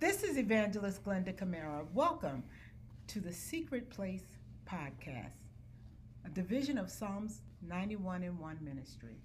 This is Evangelist Glenda Camara. Welcome to the Secret Place Podcast, a division of Psalms 91 and 1 ministry.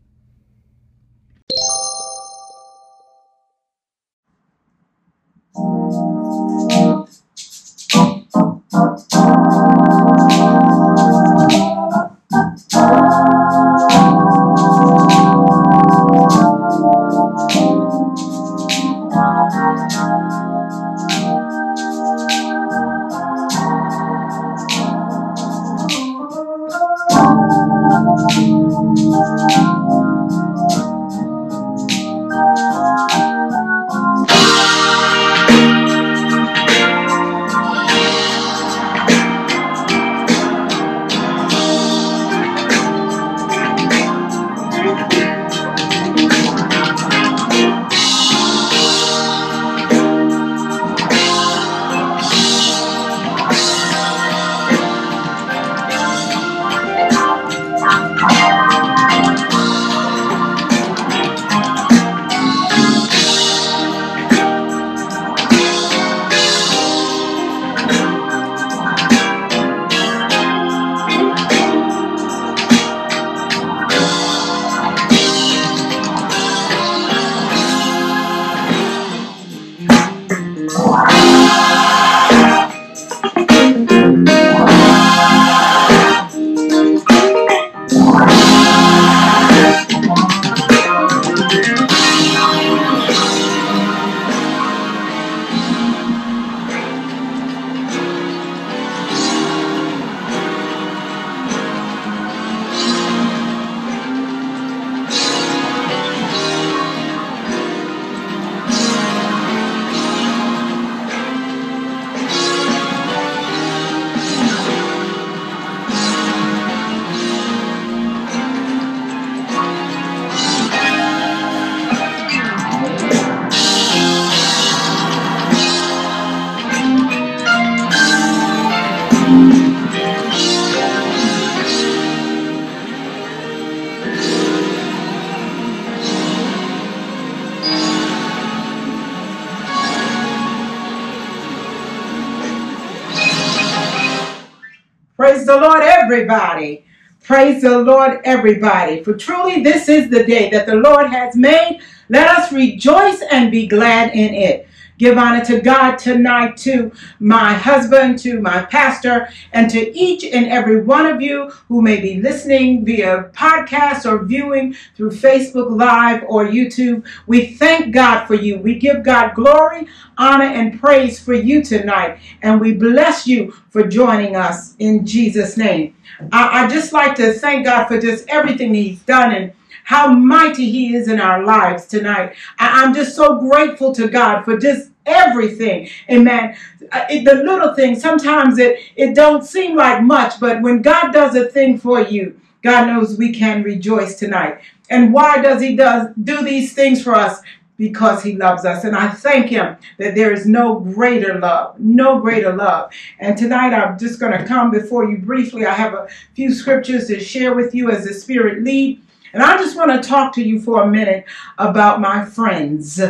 Everybody. Praise the Lord, everybody. For truly, this is the day that the Lord has made. Let us rejoice and be glad in it. Give honor to God tonight, to my husband, to my pastor, and to each and every one of you who may be listening via podcast or viewing through Facebook Live or YouTube. We thank God for you. We give God glory, honor, and praise for you tonight. And we bless you for joining us in Jesus' name. I, I just like to thank God for just everything He's done and how mighty he is in our lives tonight. I, am just so grateful to God for just everything. Amen. Uh, it, the little things, sometimes it, it don't seem like much, but when God does a thing for you, God knows we can rejoice tonight. And why does he does do these things for us? Because he loves us. And I thank him that there is no greater love, no greater love. And tonight I'm just going to come before you briefly. I have a few scriptures to share with you as the Spirit lead. And I just want to talk to you for a minute about my friends.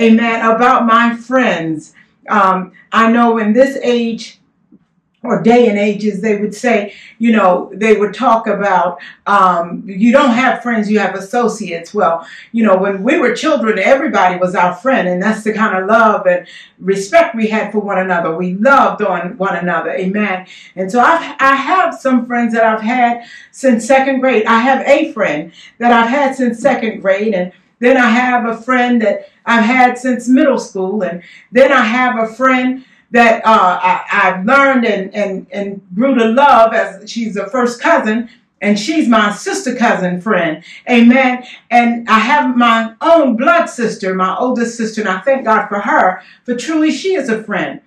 Amen. About my friends. Um, I know in this age, or day and ages, they would say, you know, they would talk about, um, you don't have friends, you have associates. Well, you know, when we were children, everybody was our friend, and that's the kind of love and respect we had for one another. We loved on one another. Amen. And so I've, I have some friends that I've had since second grade. I have a friend that I've had since second grade, and then I have a friend that I've had since middle school, and then I have a friend that uh, I, have learned and, and, and grew to love as she's a first cousin and she's my sister cousin friend. Amen. And I have my own blood sister, my oldest sister, and I thank God for her, for truly she is a friend.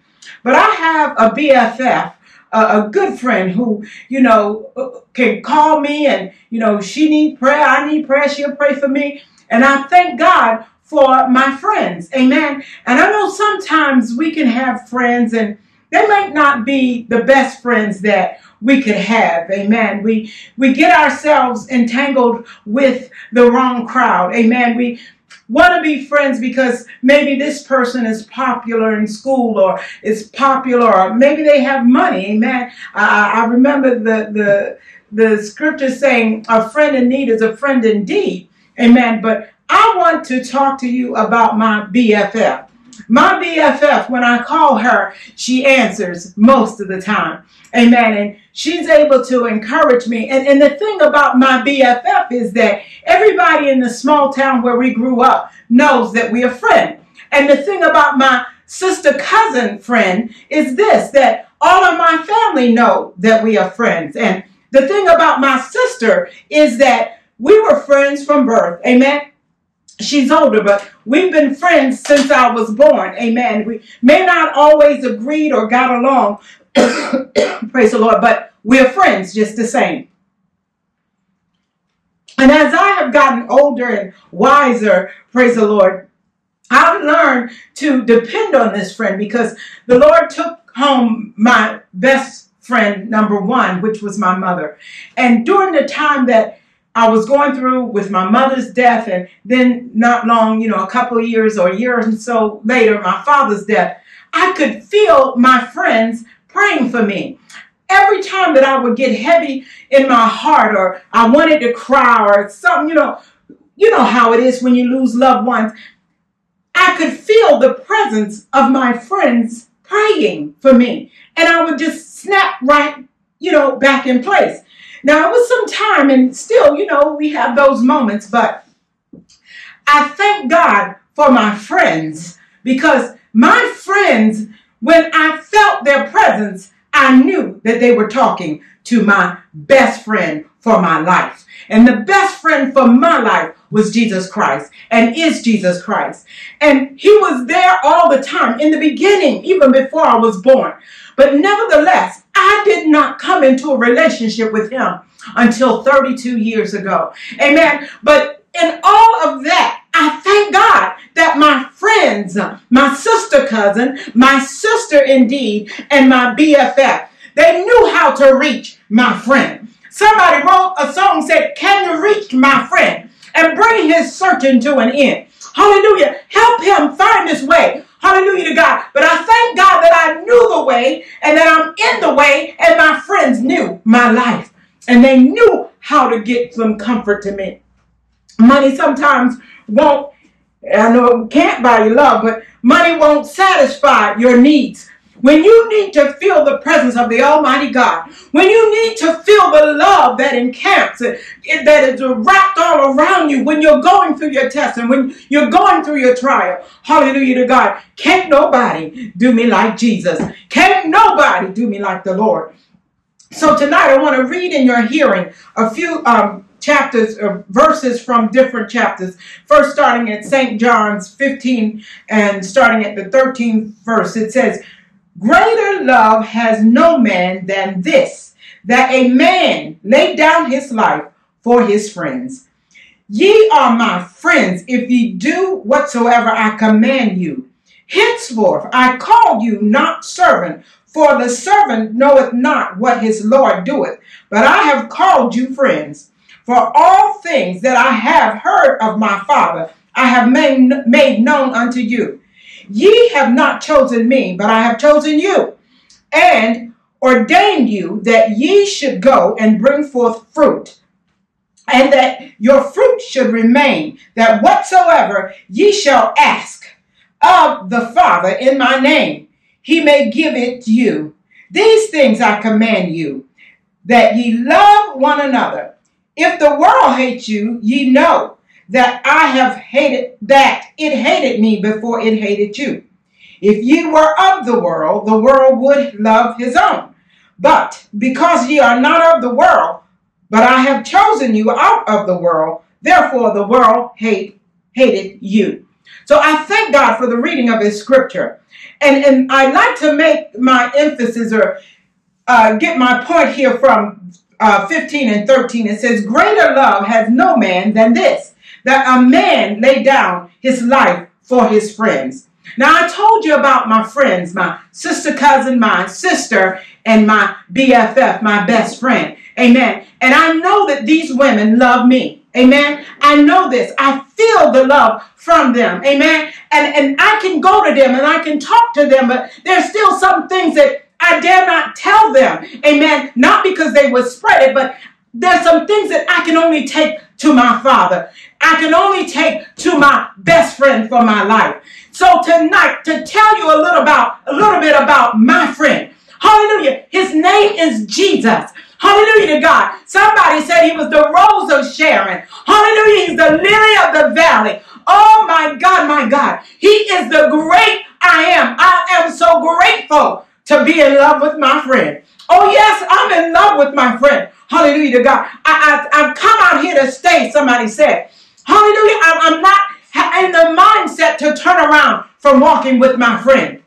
But I have a BFF, a good friend who, you know, can call me and, you know, she need prayer, I need prayer, she'll pray for me. And I thank God for my friends. Amen. And I know sometimes we can have friends and they might not be the best friends that we could have. Amen. We we get ourselves entangled with the wrong crowd. Amen. We want to be friends because maybe this person is popular in school or is popular or maybe they have money. Amen. I, I remember the, the, the scripture saying a friend in need is a friend indeed. Amen. But I want to talk to you about my BFF. My BFF, when I call her, she answers most of the time. Amen. And she's able to encourage me. And, and the thing about my BFF is that everybody in the small town where we grew up knows that we are friends. And the thing about my sister cousin friend is this that all of my family know that we are friends. And the thing about my sister is that we were friends from birth. Amen. She's older, but we've been friends since I was born. Amen. We may not always agreed or got along. Praise the Lord, but we're friends just the same. And as I have gotten older and wiser, praise the Lord, I've learned to depend on this friend because the Lord took home my best friend, number one, which was my mother. And during the time that I was going through with my mother's death, and then not long, you know, a couple years or a year or so later, my father's death, I could feel my friends praying for me. Every time that I would get heavy in my heart, or I wanted to cry, or something, you know, you know how it is when you lose loved ones. I could feel the presence of my friends praying for me, and I would just snap right, you know, back in place. Now, it was some time, and still, you know, we have those moments, but I thank God for my friends because my friends, when I felt their presence, I knew that they were talking to my best friend for my life. And the best friend for my life was Jesus Christ and is Jesus Christ. And he was there all the time in the beginning, even before I was born. But nevertheless, I did not come into a relationship with him until 32 years ago. Amen. But in all of that, I thank God that my friends, my sister cousin, my sister indeed, and my BFF, they knew how to reach my friend. Somebody wrote a song said, Can you reach my friend and bring his searching to an end? Hallelujah. Help him find his way. Hallelujah to God. But I thank God that I knew the way and that I'm in the way and my friends knew my life. And they knew how to get some comfort to me. Money sometimes won't, I know it can't buy you love, but money won't satisfy your needs. When you need to feel the presence of the Almighty God, when you need to feel the love that encamps, that is wrapped all around you when you're going through your test and when you're going through your trial, hallelujah to God, can't nobody do me like Jesus. Can't nobody do me like the Lord. So tonight I want to read in your hearing a few um, chapters or verses from different chapters. First starting at St. John's 15 and starting at the 13th verse. It says, Greater love has no man than this, that a man lay down his life for his friends. Ye are my friends if ye do whatsoever I command you. Henceforth I call you not servant, for the servant knoweth not what his Lord doeth, but I have called you friends. For all things that I have heard of my Father, I have made, made known unto you. Ye have not chosen me, but I have chosen you, and ordained you that ye should go and bring forth fruit, and that your fruit should remain, that whatsoever ye shall ask of the Father in my name, he may give it you. These things I command you, that ye love one another. If the world hates you, ye know that I have hated that it hated me before it hated you. If ye were of the world, the world would love his own. But because ye are not of the world, but I have chosen you out of the world, therefore the world hate hated you. So I thank God for the reading of his scripture. And, and I like to make my emphasis or uh, get my point here from uh, 15 and 13. It says, Greater love has no man than this, that a man lay down his life for his friends. Now, I told you about my friends, my sister cousin, my sister, and my BFF, my best friend. Amen. And I know that these women love me. Amen. I know this. I feel the love from them. Amen. And, and I can go to them and I can talk to them, but there's still some things that I dare not tell them. Amen. Not because they would spread it, but there's some things that I can only take to my father. I can only take to my best friend for my life. So tonight, to tell you a little about a little bit about my friend. Hallelujah. His name is Jesus. Hallelujah to God. Somebody said he was the rose of Sharon. Hallelujah. He's the lily of the valley. Oh my God, my God. He is the great I am. I am so grateful to be in love with my friend. Oh yes, I'm in love with my friend. Hallelujah to God. I, I, have come out here to stay, somebody said. Hallelujah. I, I'm not in the mindset to turn around from walking with my friend.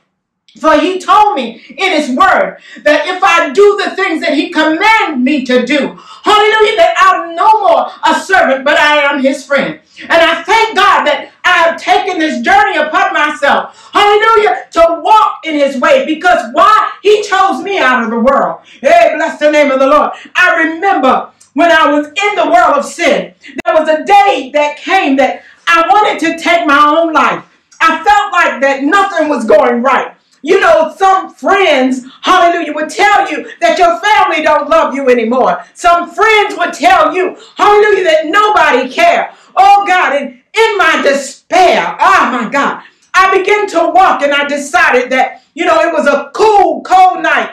For he told me in his word that if I do the things that he commanded me to do, hallelujah, that I'm no more a servant, but I am his friend. And I thank God that I have taken this journey upon myself, hallelujah, to walk in his way because why? He chose me out of the world. Hey, bless the name of the Lord. I remember when I was in the world of sin, there was a day that came that I wanted to take my own life. I felt like that nothing was going right. You know, some friends, hallelujah, would tell you that your family don't love you anymore. Some friends would tell you, hallelujah, that nobody care. Oh God, and in my despair, oh my God, I began to walk and I decided that, you know, it was a cool, cold night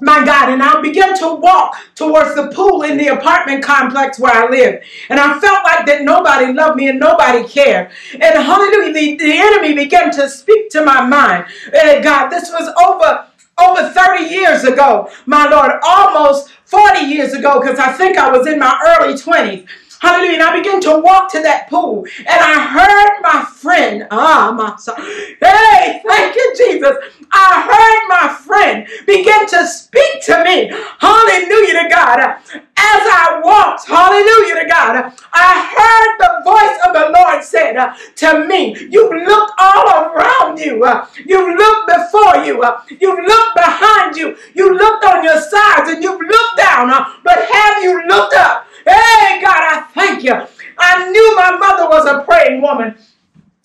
my God, and I began to walk towards the pool in the apartment complex where I lived. And I felt like that nobody loved me and nobody cared. And hallelujah, the, the enemy began to speak to my mind. And God, this was over over 30 years ago, my Lord, almost 40 years ago, because I think I was in my early 20s. Hallelujah. And I began to walk to that pool and I heard my friend, ah, my son. Hey, thank you, Jesus. I heard my friend begin to speak to me. Hallelujah to God. As I walked, hallelujah to God, I heard the voice of the Lord said to me, You've looked all around you. Uh, you look before you. Uh, you look behind you. You looked on your sides and you've looked down. But have you looked up? Hey, God, I thank you. I knew my mother was a praying woman.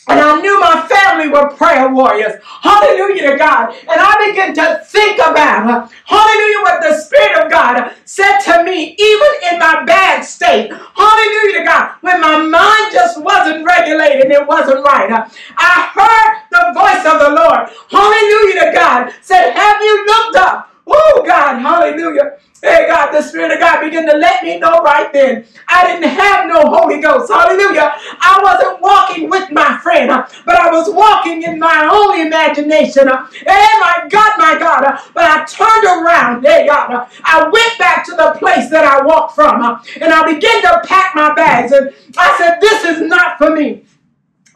And I knew my family were prayer warriors. Hallelujah to God. And I began to think about, uh, hallelujah, what the Spirit of God said to me, even in my bad state. Hallelujah to God. When my mind just wasn't regulated, it wasn't right. Uh, I heard the voice of the Lord. Hallelujah to God. Said, have you looked up? Oh God, hallelujah. Hey God, the Spirit of God began to let me know right then. I didn't have no Holy Ghost. Hallelujah. I wasn't walking with my friend, but I was walking in my own imagination. Hey my God, my God. But I turned around. Hey God. I went back to the place that I walked from and I began to pack my bags. And I said, this is not for me.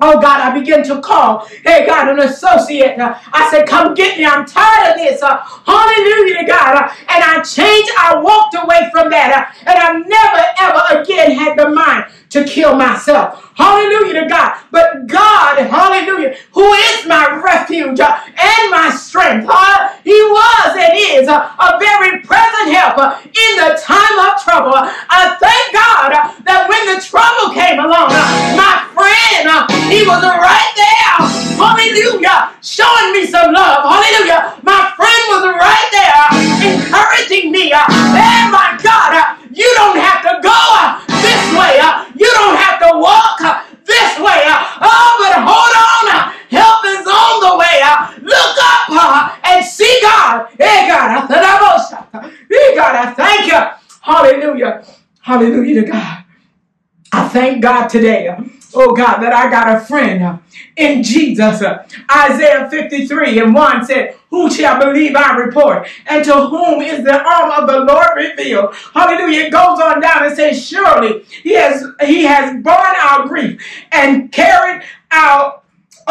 Oh God, I begin to call. Hey God, an associate. I said, come get me. I'm tired of this. Uh, hallelujah to God. Uh, and I changed. I walked away from that. Uh, and I've never ever again had the mind to kill myself. Hallelujah to God. But God, today. Oh God, that I got a friend in Jesus. Isaiah 53 and 1 said, Who shall believe our report? And to whom is the arm of the Lord revealed? Hallelujah. It goes on down and says, Surely he has he has borne our grief and carried our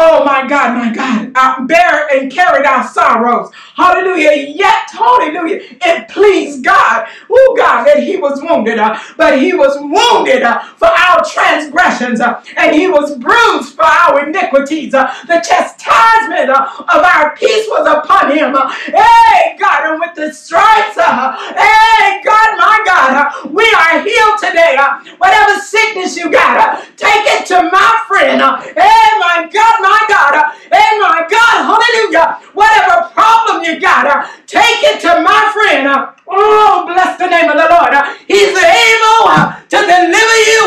Oh my God, my God, I bear and carried our sorrows. Hallelujah. Yet, hallelujah, it pleased God, oh God, that he was wounded, uh, but he was wounded uh, for our transgressions, uh, and he was bruised for our iniquities. Uh. The chastisement uh, of our peace was upon upon him. Uh. Hey, God, and with the stripes, hey, God, my God, we are healed today. Whatever sickness you got, take it to my friend. Hey, my God, my God. Hey, my God, hallelujah. Whatever problem you got, take it to my friend. Oh, bless the name of the Lord. He's able to deliver you.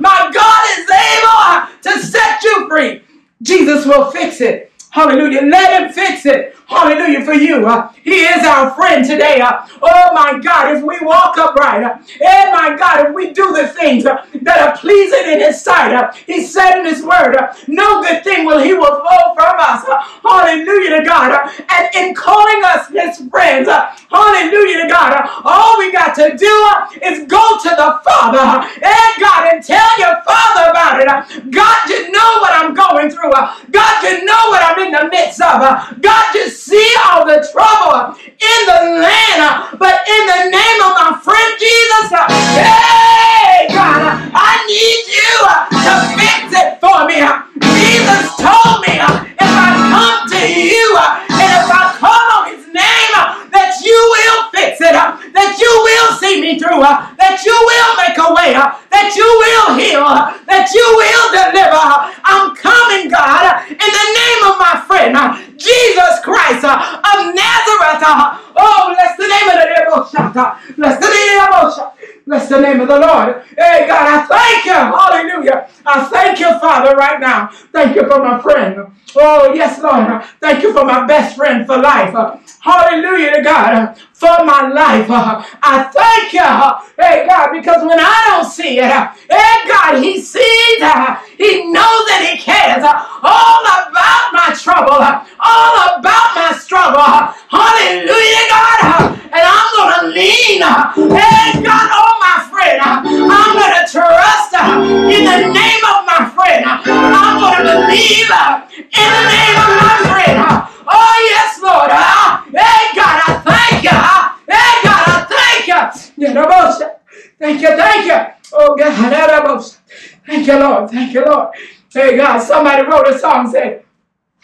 My God is able to set you free. Jesus will fix it. Hallelujah. Let him fix it. Hallelujah for you. Uh, he is our friend today. Uh, oh my God, if we walk upright, uh, and my God, if we do the things uh, that are pleasing in his sight, uh, he said in his word, uh, no good thing will he flow from us. hallelujah to God. and in calling us his friends, hallelujah to God, all we got to do is go to the Father and God and tell your Father about it. God, you know what I'm going through. God, you know what I'm in Lord. Hey, God, I thank you. Hallelujah. I thank you, Father, right now. Thank you for my friend. Oh, yes, Lord. Thank you for my best friend for life. Hallelujah to God for my life. I thank you. Hey, God, because when I don't see it, hey, God, He sees. He knows that He cares all about my trouble, all about my struggle. Hallelujah, God. And I'm going to lean, uh, hey, God, on my friend. Uh, I'm going to trust uh, in the name of my friend. I'm going to believe in the name of my friend. Oh, yes, Lord. Hey, God, I thank you. Hey, God, I thank you. Thank you, thank you. Oh, God. Thank you, Lord. Thank you, Lord. Hey, God, somebody wrote a song saying,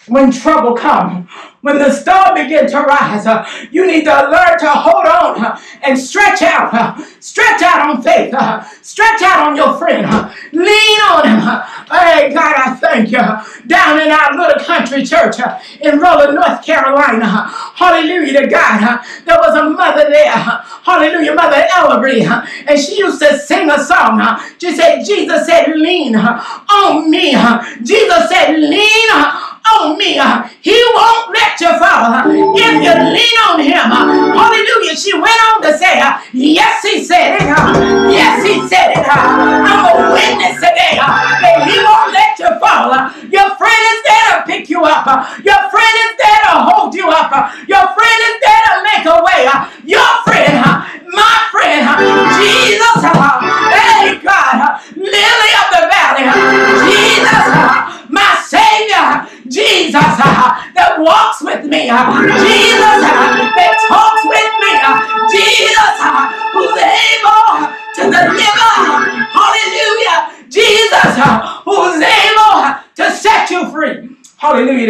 when trouble comes, when the storm begins to rise, uh, you need to learn to hold on uh, and stretch out. Uh, stretch out on faith. Uh, stretch out on your friend. Uh, lean on him. Uh. Hey, God, I thank you. Down in our little country church in Rolla, North Carolina. Hallelujah to God. there was a mother there. hallelujah, Mother Ellery. and she used to sing a song. she said, Jesus said, lean on me. Jesus said, lean on me. he won't let you fall. If you lean on him, hallelujah. She went on to say, yes, he said it. Yes, he said it. I'm a witness today that he won't let you fall. Your friend is there to pick you up. Your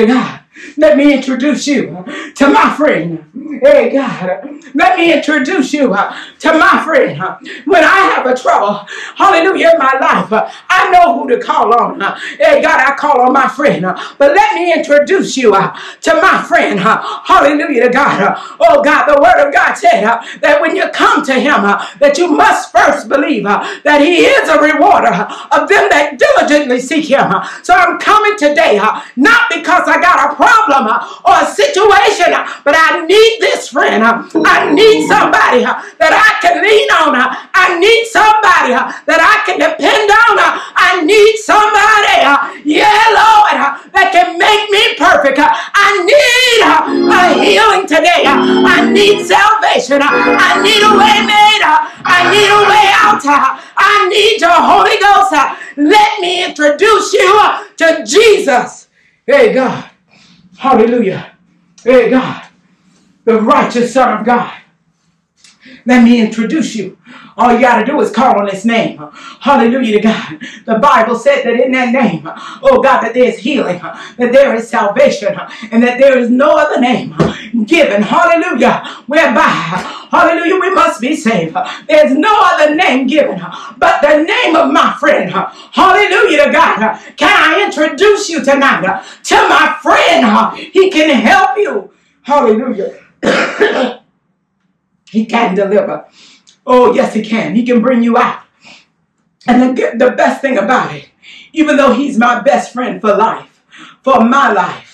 God. Let me introduce you to my friend. Hey, God, let me introduce you to my friend. When I have a trouble, hallelujah, in my life, I know who to call on. Hey, God, I call on my friend. But let me introduce you to my friend. Hallelujah to God. Oh, God, the word of God said that when you come to him, that you must first believe that he is a rewarder of them that diligently seek him. So I'm coming today, not because I got a problem or a situation, but I need this friend. I need somebody that I can lean on. Her. I need somebody that I can depend on. I need somebody, yeah, Lord, that can make me perfect. I need a healing today. I need salvation. I need a way made. I need a way out. I need your Holy Ghost. Let me introduce you to Jesus. Hey, God. Hallelujah. Hey, God, the righteous Son of God. Let me introduce you all you got to do is call on his name. Hallelujah to God. The Bible said that in that name, oh God, that there is healing, that there is salvation, and that there is no other name given, hallelujah, whereby, hallelujah, we must be saved. There's no other name given but the name of my friend. Hallelujah to God. Can I introduce you tonight to my friend? He can help you. Hallelujah. he can deliver. Oh, yes, he can. He can bring you out. And the, the best thing about it, even though he's my best friend for life, for my life,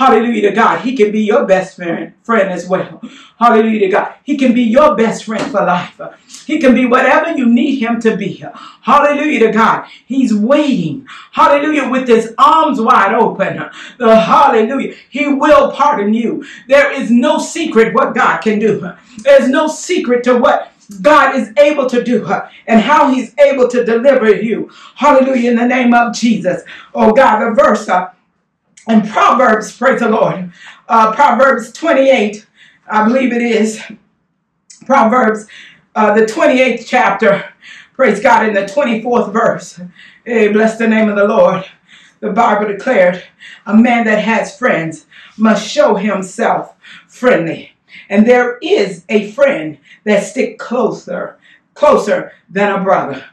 Hallelujah to God. He can be your best friend, friend as well. Hallelujah to God. He can be your best friend for life. He can be whatever you need him to be. Hallelujah to God. He's waiting. Hallelujah with his arms wide open. The hallelujah. He will pardon you. There is no secret what God can do. There's no secret to what God is able to do and how he's able to deliver you. Hallelujah in the name of Jesus. Oh God, the verse uh, in Proverbs, praise the Lord, uh, Proverbs 28, I believe it is, Proverbs, uh, the 28th chapter, praise God, in the 24th verse. Hey, bless the name of the Lord. The Bible declared, a man that has friends must show himself friendly. And there is a friend that stick closer, closer than a brother.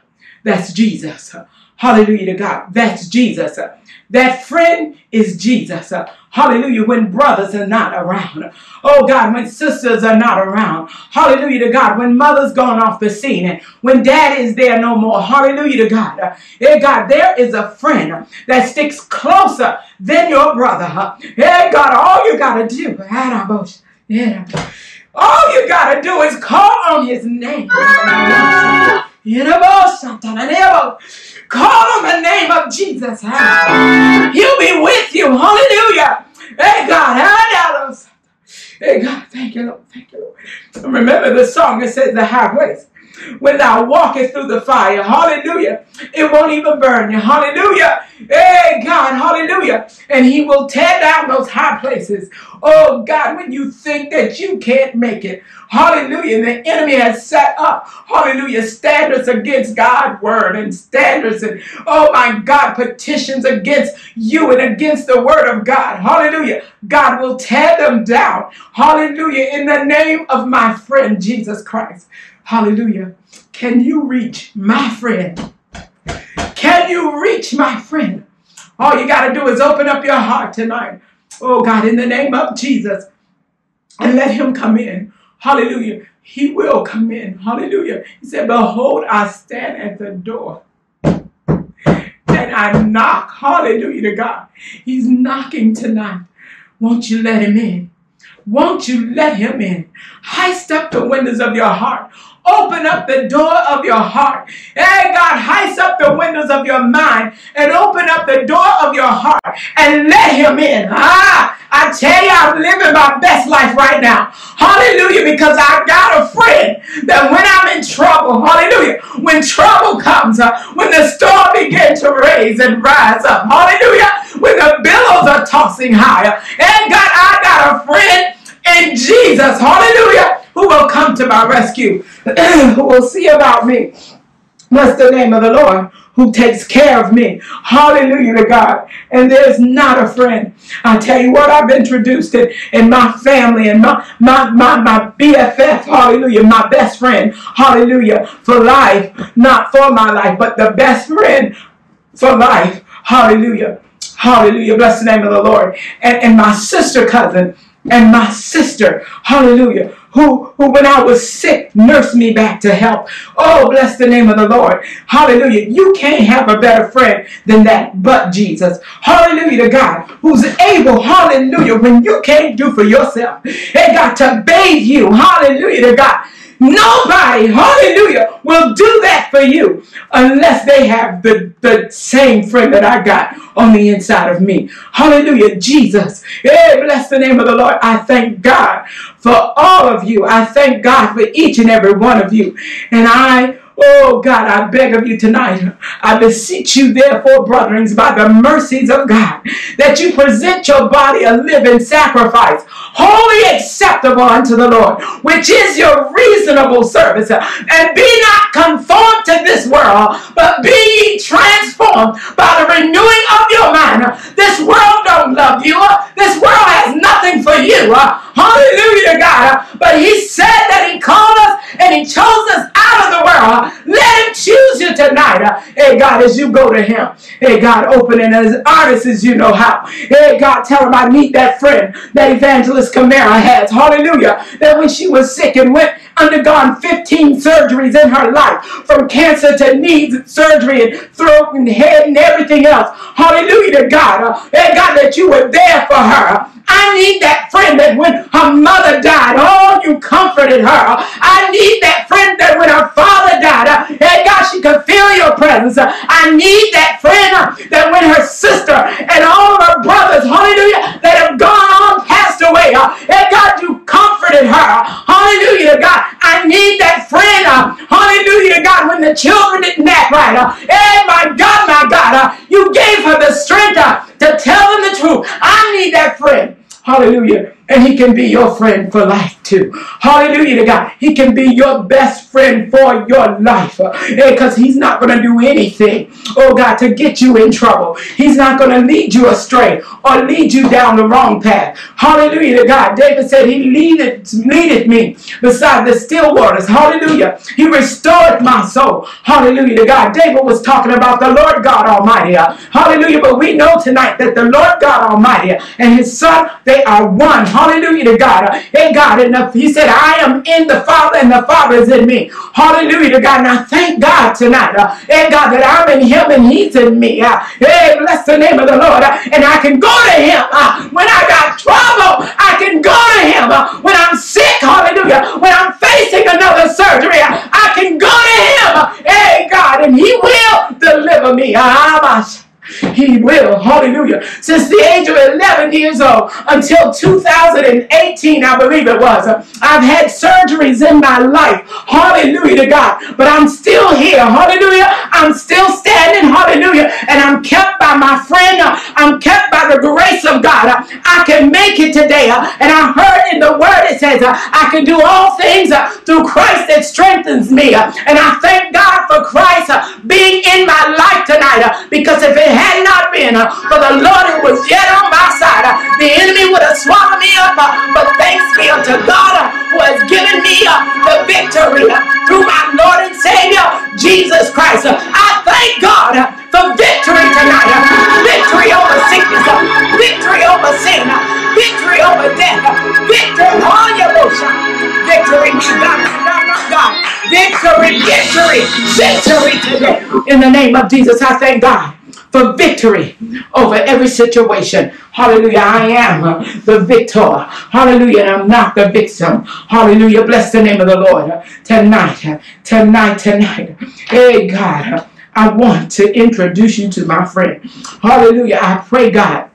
That's Jesus. Hallelujah to God. That's Jesus. That friend is Jesus. Hallelujah. When brothers are not around. Oh God, when sisters are not around. Hallelujah to God. When mother's gone off the scene and when dad is there no more. Hallelujah to God. Hey God, there is a friend that sticks closer than your brother. Hey God, all you got to do. All you got to do is call on his name. Ah! Call on the name of Jesus. He'll be with you. Hallelujah. Hey, God. Hey, God. Thank you, Lord. Thank you, Lord. Remember the song that says the high place when thou walkest through the fire. Hallelujah. It won't even burn you. Hallelujah. Hey, God. Hallelujah. And he will tear down those high places. Oh, God, when you think that you can't make it. Hallelujah. The enemy has set up, hallelujah, standards against God's word and standards and, oh my God, petitions against you and against the word of God. Hallelujah. God will tear them down. Hallelujah. In the name of my friend Jesus Christ. Hallelujah. Can you reach my friend? Can you reach my friend? All you got to do is open up your heart tonight. Oh God, in the name of Jesus, and let him come in. Hallelujah. He will come in. Hallelujah. He said, Behold, I stand at the door and I knock. Hallelujah to God. He's knocking tonight. Won't you let him in? Won't you let him in? Heist up the windows of your heart. Open up the door of your heart. Hey, God, heist up the windows of your mind and open up the door of your heart and let him in. Ah, I tell you, I'm living my best life right now. Hallelujah, because I got a friend that when I'm in trouble, hallelujah, when trouble comes, uh, when the storm begins to raise and rise up, hallelujah, when the billows are tossing higher, and God, I got a friend in Jesus, hallelujah, who will come to my rescue, who will see about me. Bless the name of the Lord who takes care of me. Hallelujah to God. And there's not a friend. I tell you what, I've introduced it in my family and my, my, my, my BFF. Hallelujah. My best friend. Hallelujah. For life. Not for my life, but the best friend for life. Hallelujah. Hallelujah. Bless the name of the Lord. And, and my sister cousin and my sister. Hallelujah who, who when I was sick, nursed me back to health. Oh, bless the name of the Lord. Hallelujah. You can't have a better friend than that but Jesus. Hallelujah to God, who's able, hallelujah, when you can't do for yourself. Hey, got to bathe you. Hallelujah to God Nobody, hallelujah, will do that for you unless they have the, the same friend that I got on the inside of me. Hallelujah, Jesus. Hey, bless the name of the Lord. I thank God for all of you. I thank God for each and every one of you. And I Oh God, I beg of you tonight. I beseech you, therefore, brethren, by the mercies of God, that you present your body a living sacrifice, wholly acceptable unto the Lord, which is your reasonable service. And be not conformed to this world, but be ye transformed by the renewing of your mind. This world don't love you. This world has nothing for you. Hallelujah God. But he said that he called us and he chose us out of the world. Let him choose you tonight. Hey, God, as you go to him. Hey, God, open it as honest as you know how. Hey, God, tell him I need that friend that Evangelist Camara has. Hallelujah. That when she was sick and went undergone 15 surgeries in her life, from cancer to knees surgery and throat and head and everything else. Hallelujah to God. Uh, and God, that you were there for her. I need that friend that when her mother died, oh, you comforted her. I need that friend that when her father died, hey, God, she could feel your presence. I need that friend that when her sister and all of her brothers, hallelujah, that have gone on, passed away, hey, God, you comforted her. Hallelujah, God. I need that friend. Hallelujah, God, when the children didn't act right. Hey, my God, my God, you gave her the strength to tell them the truth. I need that friend. Hallelujah. And he can be your friend for life too. Hallelujah to God. He can be your best friend for your life. Because uh, he's not going to do anything, oh God, to get you in trouble. He's not going to lead you astray or lead you down the wrong path. Hallelujah to God. David said, He leadeth, leadeth me beside the still waters. Hallelujah. He restored my soul. Hallelujah to God. David was talking about the Lord God Almighty. Hallelujah. But we know tonight that the Lord God Almighty and his son, they are one. Hallelujah to God. Hey God, and he said, I am in the Father and the Father is in me. Hallelujah to God. And I thank God tonight. Uh, hey God, that I'm in him and he's in me. Uh, hey, bless the name of the Lord. Uh, and I can go to him uh, when I got trouble. I can go to him uh, when I'm sick. Hallelujah. When I'm facing another surgery, uh, I can go to him. Hey God, and he will deliver me. Ah, he will. Hallelujah. Since the age of 11 years old until 2018, I believe it was, I've had surgeries in my life. Hallelujah to God. But I'm still here. Hallelujah. I'm still standing. Hallelujah. And I'm kept by my friend. I'm kept by the grace of God. I can make it today. And I heard says, uh, I can do all things uh, through Christ that strengthens me. Uh, and I thank God for Christ being in my life tonight. Because if it had not been uh, for the Lord who was yet on my side, uh, the enemy would have swallowed me up. Uh, but thanks be unto God who has given me the victory through my Lord and Savior, Jesus Christ. I thank God for victory tonight. Victory over sickness, victory over sin, victory over death, victory on your motion. Victory, God, God, God. victory, victory, victory today. In the name of Jesus, I thank God for victory over every situation. Hallelujah. I am the victor. Hallelujah. And I'm not the victim. Hallelujah. Bless the name of the Lord. Tonight, tonight, tonight. Hey, God, I want to introduce you to my friend. Hallelujah. I pray, God,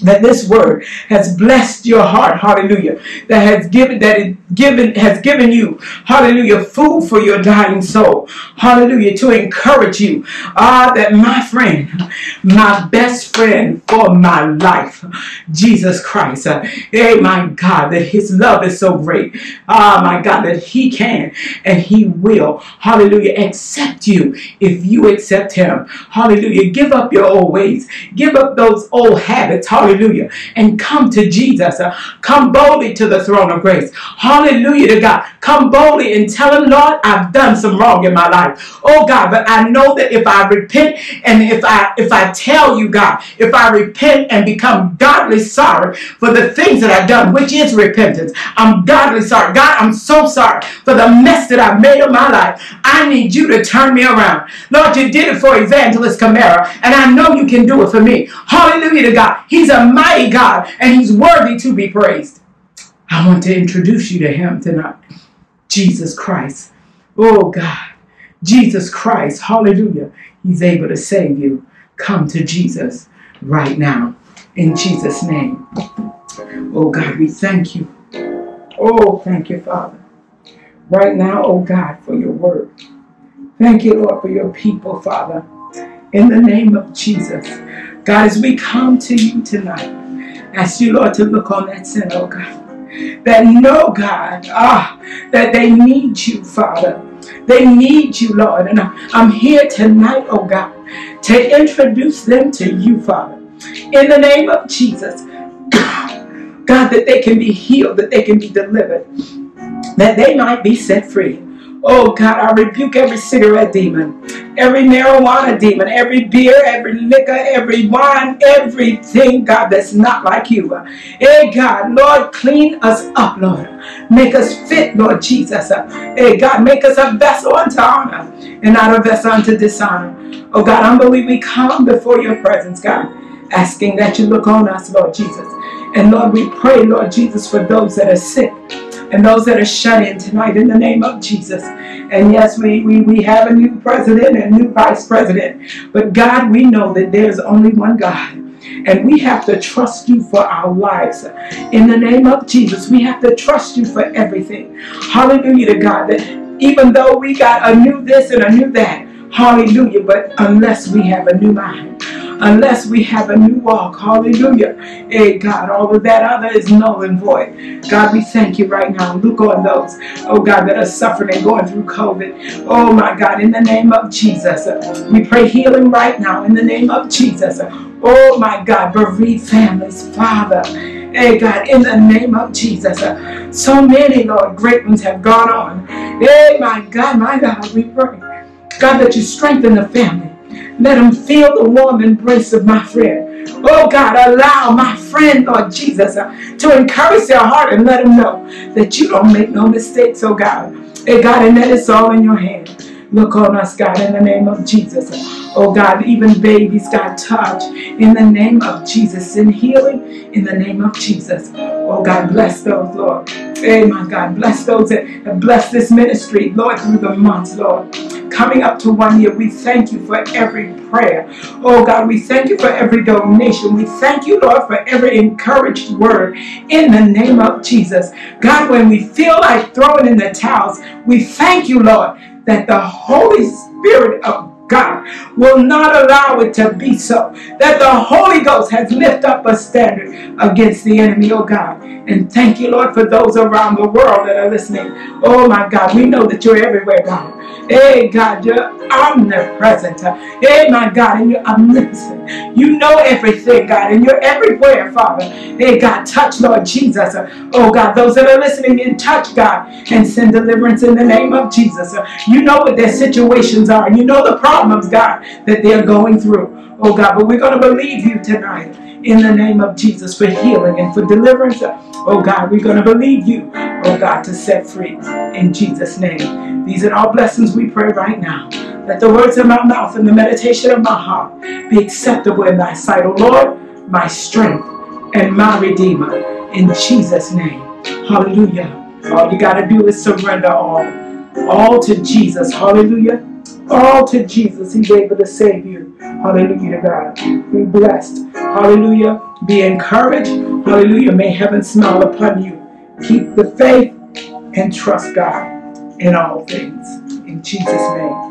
that this word has blessed your heart hallelujah that has given that it given has given you hallelujah food for your dying soul hallelujah to encourage you. Ah that my friend my best friend for my life jesus christ. Uh, hey my god that his love is so great. Ah my god that he can and he will hallelujah accept you if you accept him. Hallelujah give up your old ways give up those old habits hallelujah Hallelujah. And come to Jesus. Uh, come boldly to the throne of grace. Hallelujah to God. Come boldly and tell him, Lord, I've done some wrong in my life. Oh God, but I know that if I repent and if I if I tell you, God, if I repent and become godly sorry for the things that I've done, which is repentance, I'm godly sorry. God, I'm so sorry for the mess that I've made of my life. I need you to turn me around. Lord, you did it for Evangelist Camara, and I know you can do it for me. Hallelujah to God. He's a mighty God, and he's worthy to be praised. I want to introduce you to him tonight. Jesus Christ. Oh God. Jesus Christ. Hallelujah. He's able to save you. Come to Jesus right now. In Jesus' name. Oh God, we thank you. Oh, thank you, Father. Right now, oh God, for your word. Thank you, Lord, for your people, Father. In the name of Jesus. God, as we come to you tonight, ask you, Lord, to look on that sin, oh God. That know, God, ah, that they need you, Father. They need you, Lord. And I'm here tonight, oh God, to introduce them to you, Father. In the name of Jesus. God, that they can be healed, that they can be delivered, that they might be set free. Oh God, I rebuke every cigarette demon, every marijuana demon, every beer, every liquor, every wine, everything, God, that's not like you. Hey God, Lord, clean us up, Lord. Make us fit, Lord Jesus. Hey God, make us a vessel unto honor and not a vessel unto dishonor. Oh God, humbly we come before your presence, God, asking that you look on us, Lord Jesus. And Lord, we pray, Lord Jesus, for those that are sick and those that are shut in tonight in the name of Jesus. And yes, we, we, we have a new president and new vice president. But God, we know that there's only one God. And we have to trust you for our lives. In the name of Jesus, we have to trust you for everything. Hallelujah to God. That even though we got a new this and a new that, hallelujah, but unless we have a new mind, unless we have a new walk. Hallelujah. Hey, God, all of that other is null and void. God, we thank you right now. Look on those, oh God, that are suffering and going through COVID. Oh my God, in the name of Jesus, we pray healing right now in the name of Jesus. Oh my God, bereaved families, Father. Hey God, in the name of Jesus. So many, Lord, great ones have gone on. Hey, my God, my God, we pray. God, that you strengthen the family. Let them feel the warm embrace of my friend. Oh God, allow my friend, Lord Jesus, uh, to encourage their heart and let them know that you don't make no mistakes, oh God. Hey God, and that it's all in your hand. Look on us, God, in the name of Jesus. Oh God, even babies, God, touch in the name of Jesus. In healing, in the name of Jesus. Oh God, bless those, Lord. Hey, my God, bless those that blessed this ministry, Lord, through the months, Lord. Coming up to one year, we thank you for every prayer. Oh God, we thank you for every donation. We thank you, Lord, for every encouraged word in the name of Jesus. God, when we feel like throwing in the towels, we thank you, Lord, that the Holy Spirit of God will not allow it to be so. That the Holy Ghost has lifted up a standard against the enemy, oh God. And thank you, Lord, for those around the world that are listening. Oh my God, we know that you're everywhere, God. Hey, God, you're omnipresent. Hey, my God, and you're omnipotent. You know everything, God, and you're everywhere, Father. Hey, God, touch, Lord Jesus. Oh, God, those that are listening in, touch, God, and send deliverance in the name of Jesus. You know what their situations are. And you know the problems, God, that they're going through. Oh, God, but we're going to believe you tonight in the name of Jesus for healing and for deliverance. Oh God, we're going to believe you, oh God, to set free in Jesus' name. These are all blessings we pray right now. Let the words of my mouth and the meditation of my heart be acceptable in thy sight, O Lord, my strength and my redeemer. In Jesus' name. Hallelujah. All you got to do is surrender all. All to Jesus. Hallelujah. All to Jesus. He's able to save you. Hallelujah to God. Be blessed. Hallelujah. Be encouraged. Hallelujah. May heaven smile upon you. Keep the faith and trust God in all things. In Jesus' name.